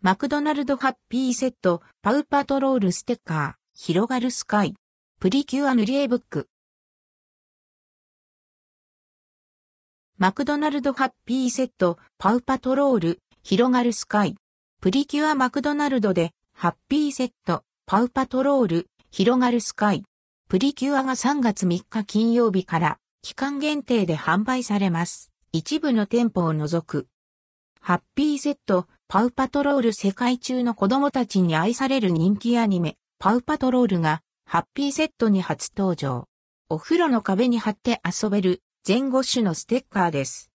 マクドナルドハッピーセット、パウパトロールステッカー、広がるスカイ、プリキュア塗り絵ブック。マクドナルドハッピーセット、パウパトロール、広がるスカイ、プリキュアマクドナルドで、ハッピーセット、パウパトロール、広がるスカイ、プリキュアが3月3日金曜日から、期間限定で販売されます。一部の店舗を除く。ハッピーセット、パウパトロール世界中の子供たちに愛される人気アニメ、パウパトロールが、ハッピーセットに初登場。お風呂の壁に貼って遊べる、全5種のステッカーです。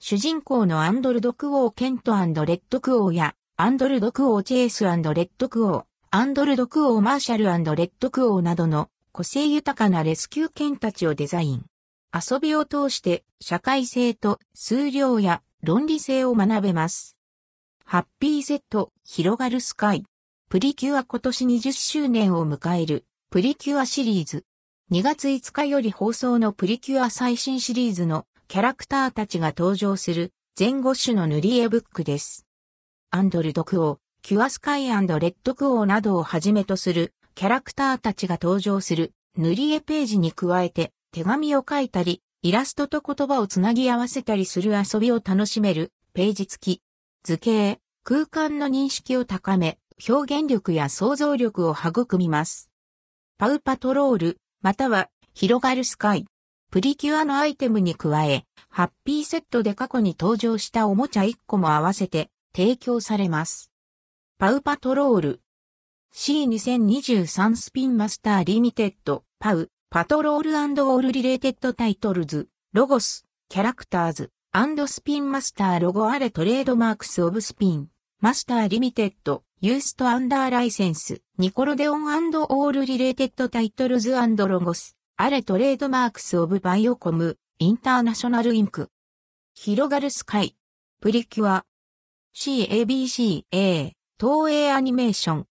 主人公のアンドルドクオーケントレッドクオーや、アンドルドクオーチェイスレッドクオー、アンドルドクオーマーシャルレッドクオーなどの個性豊かなレスキュー犬たちをデザイン。遊びを通して社会性と数量や論理性を学べます。ハッピーセットひろがるスカイ！プリキュア今年20周年を迎えるプリキュアシリーズ。2月5日より放送のプリキュア最新シリーズのキャラクターたちが登場する全5種の塗り絵ブックです。アンドルドクオー、キュアスカイレッドクオーなどをはじめとするキャラクターたちが登場する塗り絵ページに加えて手紙を書いたり、イラストと言葉をつなぎ合わせたりする遊びを楽しめるページ付き。図形、空間の認識を高め、表現力や想像力を育みます。パウパトロール、または広がるスカイ。プリキュアのアイテムに加え、ハッピーセットで過去に登場したおもちゃ1個も合わせて提供されます。パウパトロール。C2023 Spin Master Limited、PAW Patrol all related titles、logos、characters、Spin Master logo are trademarks of Spin Master Limited、used under license、Nickelodeon all related titles logos、are trademarks of Viacom International Inc。広がるスカイ、プリキュア、CABCA、東映アニメーション、